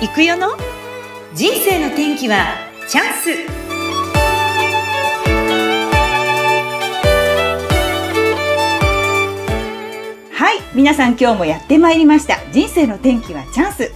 行くよの？人生の天気はチャンス。はい皆さん今日もやってまいりました。人生の天気はチャンス。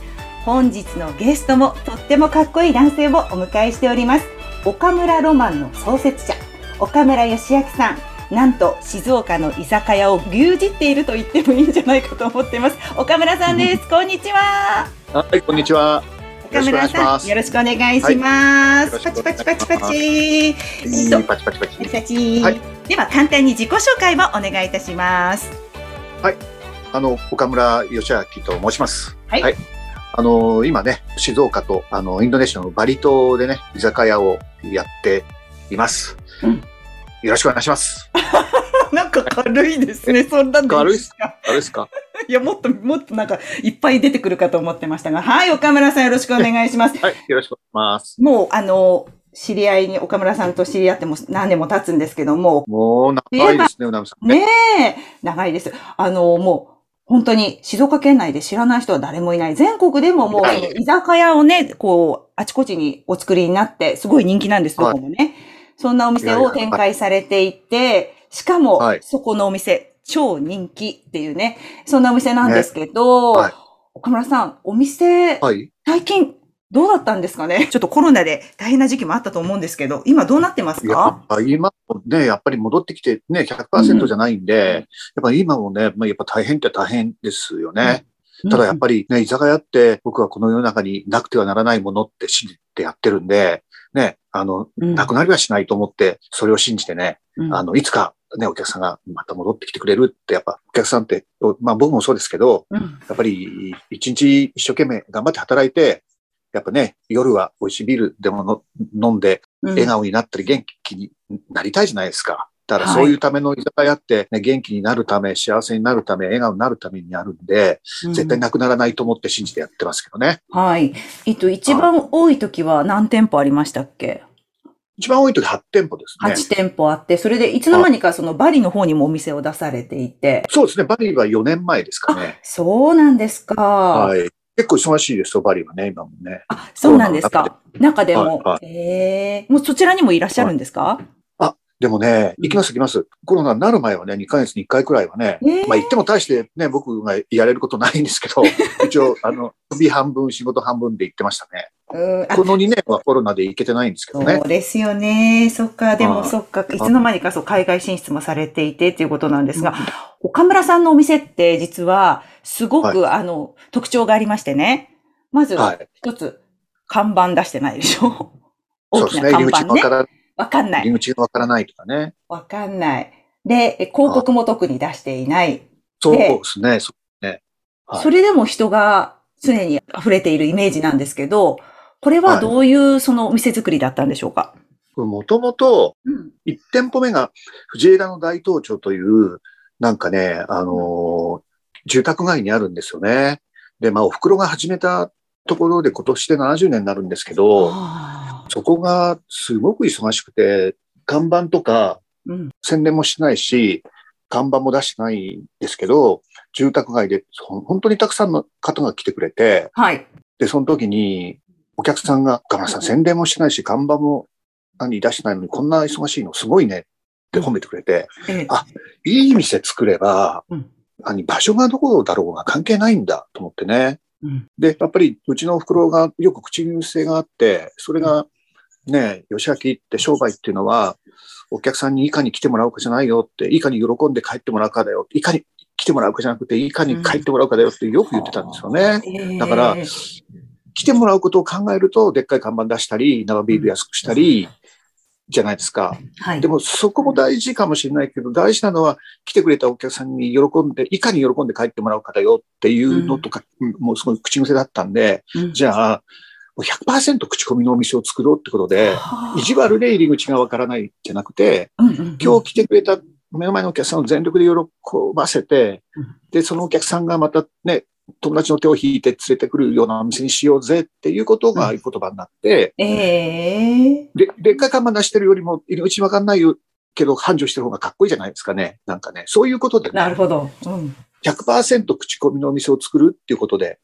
本日のゲストもとってもかっこいい男性をお迎えしております。岡村ロマンの創設者岡村義明さん。なんと静岡の居酒屋を牛耳っていると言ってもいいんじゃないかと思っています。岡村さんです。こんにちははい、こんにちは。岡村さん、よろしくお願いします。パチパチパチパチ。えっと、パチパチパチ。パチパチ。はい、では、簡単に自己紹介をお願いいたします。はい、あの、岡村義明と申します。はい、はい、あの、今ね、静岡と、あの、インドネシアのバリ島でね、居酒屋をやっています。うん、よろしくお願いします。なんか軽いですね、そんな軽いですか？軽いですか？いや、もっと、もっとなんか、いっぱい出てくるかと思ってましたが、はい、岡村さんよろしくお願いします。はい、よろしくお願いします。もう、あの、知り合いに岡村さんと知り合っても何年も経つんですけども。もう長いですね、うなみさん。ねえ、長いです。あの、もう、本当に静岡県内で知らない人は誰もいない。全国でももう、居酒屋をね、こう、あちこちにお作りになって、すごい人気なんです、どこもね。そんなお店を展開されていて、しかも、そこのお店、超人気っていうね、そんなお店なんですけど、岡村さん、お店、最近どうだったんですかね？ちょっとコロナで大変な時期もあったと思うんですけど、今どうなってますか？今ね、やっぱり戻ってきてね、100%じゃないんで、うん、やっぱり今もね、まあ、やっぱ大変って大変ですよね。うん、ただやっぱりね、居酒屋って僕はこの世の中になくてはならないものって信じてやってるんで、ね、あの、うん、なくなりはしないと思って、それを信じてね、あの、いつかね、お客さんがまた戻ってきてくれるって、やっぱお客さんって、まあ僕もそうですけど、やっぱり一日一生懸命頑張って働いて、やっぱね、夜は美味しいビールでも飲んで、笑顔になったり元気になりたいじゃないですか。だからそういうための居酒屋って、ね、元気になるため、幸せになるため、笑顔になるためにあるんで、絶対なくならないと思って信じてやってますけどね。はい。えっと、一番多い時は何店舗ありましたっけ？一番多い時8店舗ですね。8店舗あって、それでいつの間にかそのバリの方にもお店を出されていて。そうですね。バリは4年前ですかね。そうなんですか。はい。結構忙しいですよ、バリはね、今もね。あ、そうなんですか。中でも。はいはい、ええー、もうそちらにもいらっしゃるんですか、はい、あ、でもね、行きます行きます。コロナになる前はね、2ヶ月に1回くらいはね、えー、まあ行っても大してね、僕がやれることないんですけど、一応、あの、首半分、仕事半分で行ってましたね。この2年はコロナで行けてないんですけどね。そうですよね。そっか、でもそっか、いつの間にかそう海外進出もされていてっていうことなんですが、岡村さんのお店って実はすごく、はい、あの特徴がありましてね。まず、一つ、看板出してないでしょ大きな看板ね。わかんない。入り口がわからないとかね。わかんない。で、広告も特に出していない。そうですね。そうね、はい、それでも人が常に溢れているイメージなんですけど、これはどういうそのお店作りだったんでしょうか？もともと、1店舗目が藤枝の大東町という、なんかね、あのー、住宅街にあるんですよね。で、まあ、お袋が始めたところで今年で70年になるんですけど、そこがすごく忙しくて、看板とか宣伝もしないし、看板も出してないんですけど、住宅街で本当にたくさんの方が来てくれて、はい。で、その時に、お客さんが、ガマさん宣伝もしてないし、看板も何出してないのにこんな忙しいのすごいねって褒めてくれて、うん、あ、いい店作れば、うん、何場所がどこだろうが関係ないんだと思ってね。うん、で、やっぱりうちのお袋がよく口癖があって、それがね、吉明って商売っていうのは、お客さんにいかに来てもらうかじゃないよって、いかに喜んで帰ってもらうかだよ。いかに来てもらうかじゃなくて、いかに帰ってもらうかだよってよく言ってたんですよね。だから、来てもらうことを考えると、でっかい看板出したり、生ビール安くしたり、じゃないですか。はい、でもそこも大事かもしれないけど、大事なのは来てくれたお客さんに喜んで、いかに喜んで帰ってもらうかだよっていうのとか、うん、もうすごい口癖だったんで、うん、じゃあ、100%口コミのお店を作ろうってことで、意地悪で入り口がわからないじゃなくて、今日来てくれた目の前のお客さんを全力で喜ばせて、で、そのお客さんがまたね、友達の手を引いて連れてくるようなお店にしようぜっていうことが合言葉になって、うん、えー、で、でっかい看板出してるよりも、入り口わかんないけど繁盛してる方がかっこいいじゃないですかね。なんかね、そういうことで、ね、なるほど。うん、100%口コミのお店を作るっていうことで、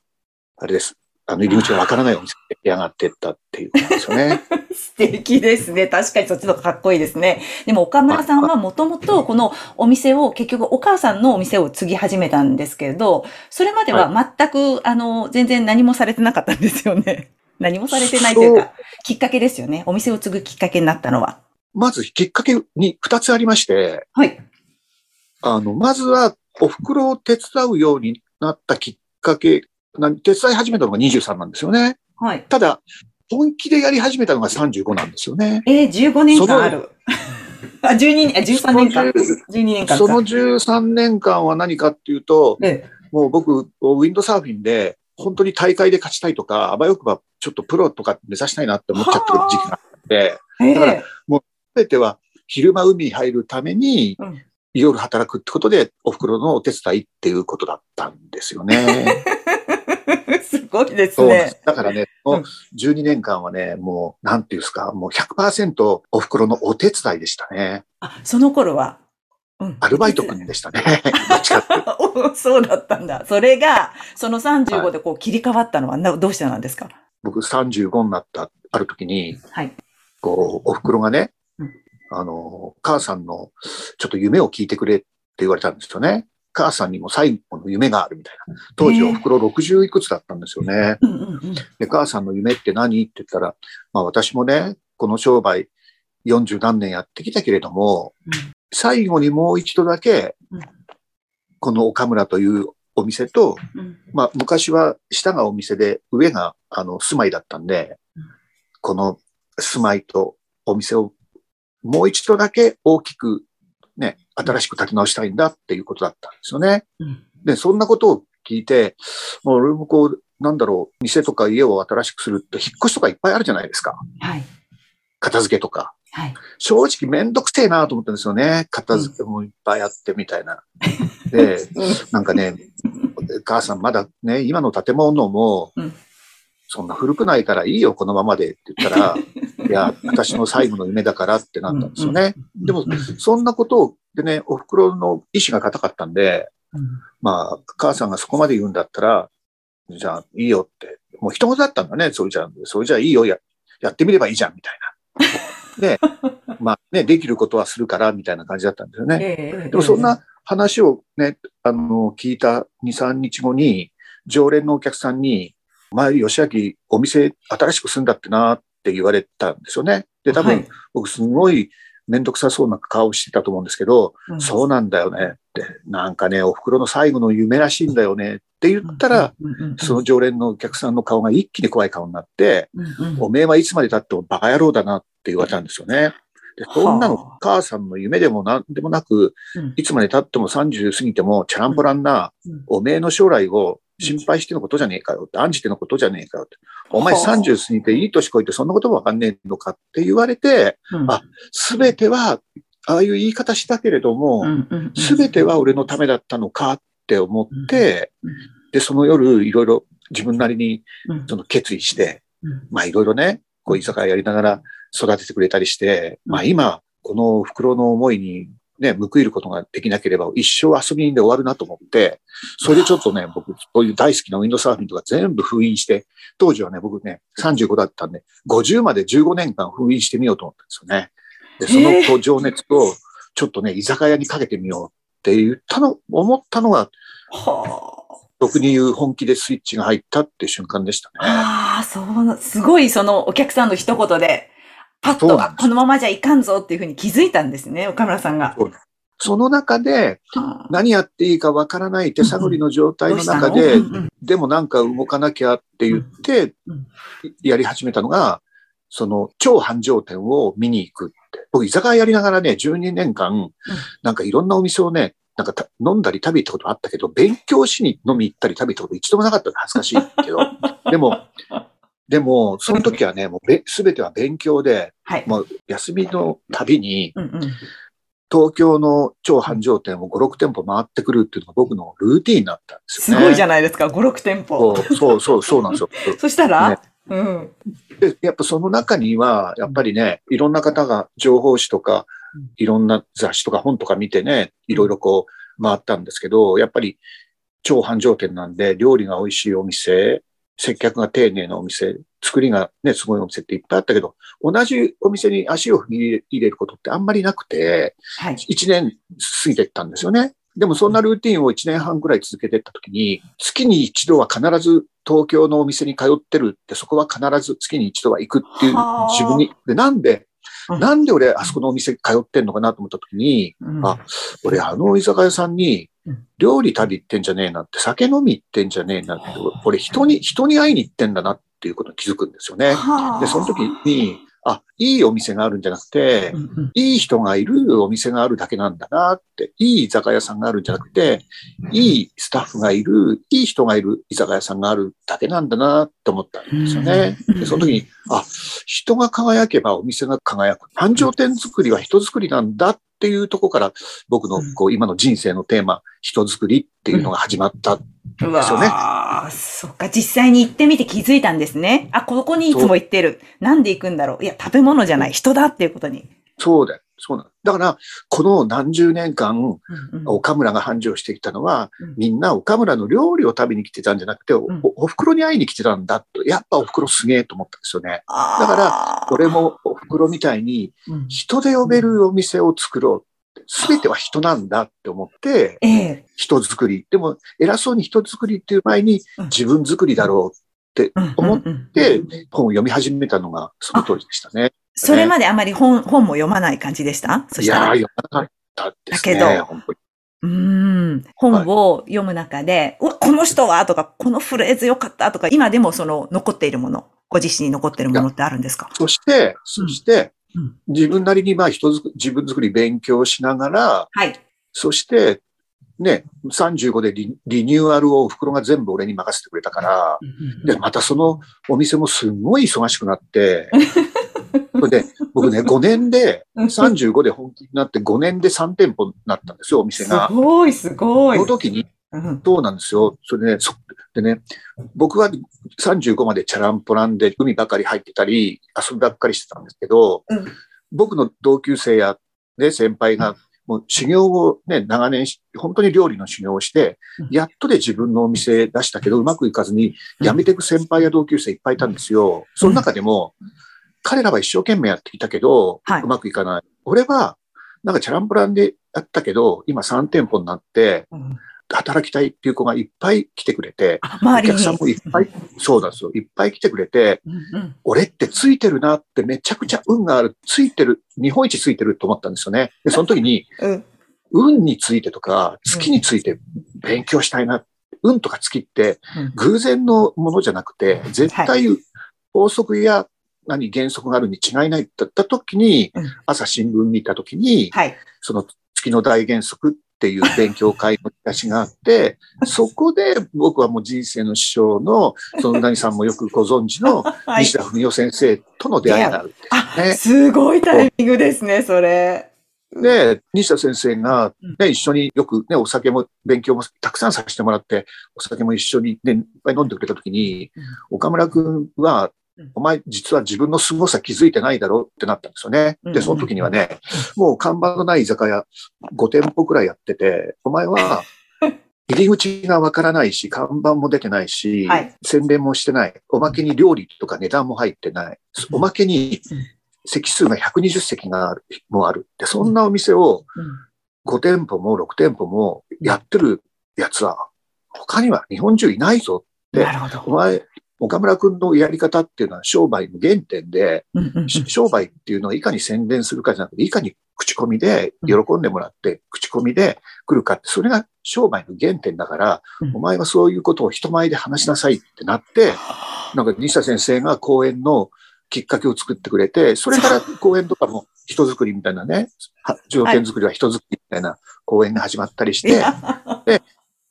あれです。あの入り口がわからないお店で出上がってったっていうことですよね。素敵ですね。確かにそっちの方がかっこいいですね。でも岡村さんはもともとこのお店を結局お母さんのお店を継ぎ始めたんですけれど、それまでは全く、はい、あの、全然何もされてなかったんですよね。何もされてないというか、きっかけですよね。お店を継ぐきっかけになったのは。まずきっかけに二つありまして、はい。あの、まずはお袋を手伝うようになったきっかけ手伝い始めたのが23なんですよね。はい。ただ、本気でやり始めたのが35なんですよね。えー、15年間ある。あ、12年、13年間。12年間その13年間は何かっていうと、ええ、もう僕、ウィンドサーフィンで、本当に大会で勝ちたいとか、あばよくばちょっとプロとか目指したいなって思っちゃってる時期があって、だから、もう全ては昼間海に入るために、夜働くってことで、お袋のお手伝いっていうことだったんですよね。すごいですね。だからね、12年間はね、もう、なんていうんですか、もう100%お袋のお手伝いでしたね。あ、その頃は？うん、アルバイト君でしたね。そうだったんだ。それが、その35でこう切り替わったのは、どうしてなんですか？僕35になったある時に、はい、こう、お袋がね、うん、あの、母さんのちょっと夢を聞いてくれって言われたんですよね。母さんにも最後の夢があるみたいな。当時お袋60いくつだったんですよね。で、母さんの夢って何？って言ったら、まあ私もね、この商売40何年やってきたけれども、最後にもう一度だけ、この岡村というお店と、まあ昔は下がお店で上があの住まいだったんで、この住まいとお店をもう一度だけ大きくね、新しく立て直したいんだっていうことだったんですよね。うん、で、そんなことを聞いて、もう俺もこう、なんだろう、店とか家を新しくするって引っ越しとかいっぱいあるじゃないですか。はい。片付けとか。はい。正直めんどくせえなと思ったんですよね。片付けもいっぱいあってみたいな。うん、で、なんかね、母さんまだね、今の建物も、そんな古くないからいいよ、このままでって言ったら、いや、私の最後の夢だからってなったんですよね。でも、そんなことを、でね、お袋の意志が固かったんで、まあ、母さんがそこまで言うんだったら、じゃあいいよって、もう一言だったんだね、それじゃあ、それじゃあいいよ、や、やってみればいいじゃん、みたいな。で、まあね、できることはするから、みたいな感じだったんですよね。でもそんな話をね、あの、聞いた2、3日後に、常連のお客さんに、前、吉明、お店新しく住んだってなって言われたんですよね。で、多分、僕すごいめんどくさそうな顔してたと思うんですけど、そうなんだよね。って、なんかね、お袋の最後の夢らしいんだよね。って言ったら、その常連のお客さんの顔が一気に怖い顔になって、おめえはいつまで経ってもバカ野郎だなって言われたんですよね。で、そんなの母さんの夢でも何でもなく、いつまで経っても30過ぎてもチャランポランな、おめえの将来を心配してのことじゃねえかよって、案じてのことじゃねえかよって。お前30過ぎていい年こいてそんなこともわかんねえのかって言われて、うん、あ、すべては、ああいう言い方したけれども、すべては俺のためだったのかって思って、で、その夜いろいろ自分なりにその決意して、まあいろいろね、こう居酒屋やりながら育ててくれたりして、まあ今、この袋の思いにね、報いることができなければ一生遊びで終わるなと思って、それでちょっとね、僕、そういう大好きなウィンドサーフィンとか全部封印して、当時はね、僕ね、35だったんで、50まで15年間封印してみようと思ったんですよね。で、その情熱をちょっとね、居酒屋にかけてみようって言ったの、思ったのが、はあ。俗に言う本気でスイッチが入ったっていう瞬間でしたね。ああ、そう、すごいそのお客さんの一言で、パッと、このままじゃいかんぞっていうふうに気づいたんですね、岡村さんが。その中で、何やっていいかわからない手探りの状態の中で、でもなんか動かなきゃって言って、やり始めたのが、その超繁盛店を見に行くって。僕、居酒屋やりながらね、12年間、なんかいろんなお店をね、なんか飲んだり食べ行ったことあったけど、勉強しに飲み行ったり食べ行ったこと一度もなかったの恥ずかしいけど。でも、でも、その時はね、もうすべては勉強で、はい、もう休みのたびに、うんうん東京の超繁盛店を5、6店舗回ってくるっていうのが僕のルーティンになったんですよね。すごいじゃないですか、5、6店舗。そうそう、そうなんですよ。そしたら、ね、うん。で、やっぱその中には、やっぱりね、いろんな方が情報誌とか、いろんな雑誌とか本とか見てね、いろいろこう回ったんですけど、やっぱり超繁盛店なんで料理が美味しいお店、接客が丁寧なお店、作りがね、すごいお店っていっぱいあったけど、同じお店に足を踏み入れることってあんまりなくて、はい、1年過ぎてったんですよね。でもそんなルーティンを1年半くらい続けていったときに、月に一度は必ず東京のお店に通ってるって、そこは必ず月に一度は行くっていう自分に、でなんで、なんで俺あそこのお店通ってんのかなと思ったときに、うん、あ、俺あの居酒屋さんに料理食べ行ってんじゃねえなって、酒飲み行ってんじゃねえなって、俺人に、人に会いに行ってんだなっていうことに気づくんですよね。で、その時に、あ、いいお店があるんじゃなくて、うんうん、いい人がいるお店があるだけなんだなって、いい居酒屋さんがあるんじゃなくて、いいスタッフがいる、いい人がいる居酒屋さんがあるだけなんだなって思ったんですよね。で、その時に、あ、人が輝けばお店が輝く。繁盛店作りは人作りなんだっていうところから、僕のこう今の人生のテーマ、人作りっていうのが始まったですよね。あそっか、実際に行ってみて気づいたんですね。あ、ここにいつも行ってる。なんで行くんだろう。いや、食べ物じゃない、人だっていうことに。そうだよ。そうなだから、この何十年間、岡村が繁盛してきたのは、うん、みんな岡村の料理を食べに来てたんじゃなくて、うん、お、お袋に会いに来てたんだと、やっぱお袋すげえと思ったんですよね。だから、俺もお袋みたいに、人で呼べるお店を作ろう。すべては人なんだって思って、ええ、人作り。でも、偉そうに人作りっていう前に自分作りだろうって思って、本を読み始めたのがその当時でしたね。それまであまり本、本も読まない感じでした？そしたら。いや、読まなかったですね。だけど。うん。本を読む中で、はい、この人はとか、このフレーズ良かったとか、今でもその残っているもの、ご自身に残っているものってあるんですか？そして、そして、自分なりにまあ人づく、自分作り勉強しながら、はい。そして、ね、35でリリニューアルを袋が全部俺に任せてくれたから、で、またそのお店もすごい忙しくなって、で、僕ね、5年で、35で本気になって5年で3店舗になったんですよ、お店が。すごい、すごい。その時に、そうなんですよ。それでね、そでね、僕は35までチャランポランで海ばかり入ってたり、遊びばっかりしてたんですけど、うん、僕の同級生や、ね、先輩が、もう修行をね、長年、本当に料理の修行をして、やっとで自分のお店出したけど、うまくいかずに辞めていく先輩や同級生いっぱいいたんですよ。その中でも、彼らは一生懸命やってきたけど、うまくいかない。俺は、なんかチャランポランでやったけど、今3店舗になって、働きたいっていう子がいっぱい来てくれて、お客さんもいっぱい、そうなんですよ。いっぱい来てくれて、うんうん、俺ってついてるなってめちゃくちゃ運がある、ついてる、日本一ついてると思ったんですよね。で、その時に、うん、運についてとか、月について勉強したいな。運とか月って偶然のものじゃなくて、絶対法則や何原則があるに違いないだった時に、朝新聞見た時に、その月の大原則っていう勉強会の出しがあって、そこで僕はもう人生の師匠の、その何さんもよくご存知の 西田文夫先生との出会いがあるんですね。すごいタイミングですね、それ。で、西田先生が、ね、一緒によくね、お酒も勉強もたくさんさせてもらって、お酒も一緒にね、いっぱい飲んでくれたときに、岡村くんはお前実は自分の凄さ気づいてないだろうってなったんですよね。で、その時にはね、もう看板のない居酒屋5店舗くらいやってて、お前は 入り口がわからないし、看板も出てないし、はい、宣伝もしてない。おまけに料理とか値段も入ってない。おまけに席数が120席がある、もある。で、そんなお店を5店舗も6店舗もやってるやつは、他には日本中いないぞって、お前、岡村くんのやり方っていうのは商売の原点で、商売っていうのはいかに宣伝するかじゃなくて、いかに口コミで喜んでもらって、口コミで来るかって、それが商売の原点だから、お前はそういうことを人前で話しなさいってなって、なんか西田先生が講演のきっかけを作ってくれて、それから講演とかも人づくりみたいなね、条件作りは人づくりみたいな講演が始まったりして、で、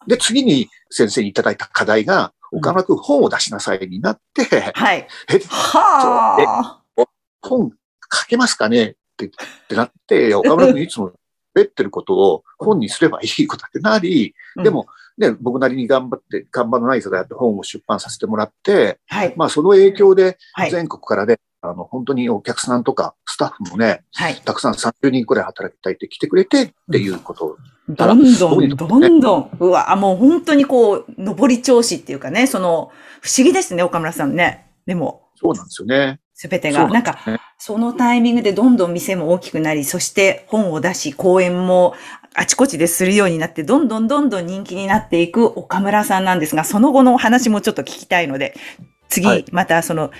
で、次に先生にいただいた課題が、岡村くん本を出しなさいになって、はい。え、はえ本書けますかね？ってってなって、岡村くんいつもべってることを本にすればいいことってなり、でも、ね、僕なりに頑張って、看板のない人がやって本を出版させてもらって、はい、まあその影響で全国からで、ね、あの、本当にお客さんとかスタッフもね、はい、たくさん30人くらい働きたいって来てくれてっていうことどんどん、どんどん、うわ、もう本当にこう、上り調子っていうかね、その、不思議ですね、岡村さんね。でも。そうなんですよね。すべてが。なんか、そのタイミングでどんどん店も大きくなり、そして本を出し、講演もあちこちでするようになって、どんどんどんどん人気になっていく岡村さんなんですが、その後のお話もちょっと聞きたいので、次、またその、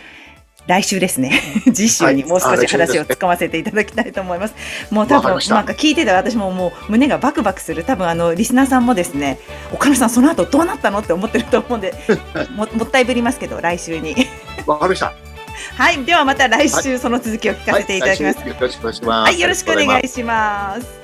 来週ですね。次週にもう少し話をつかませていただきたいと思います。もう多分、なんか聞いてたら私ももう胸がバクバクする。多分あの、リスナーさんもですね、岡野さんその後どうなったのって思ってると思うんで、ももったいぶりますけど、来週に。わかりました。はい。ではまた来週その続きを聞かせていただきます。はい、よろしくお願いします。はい、よろしくお願いします。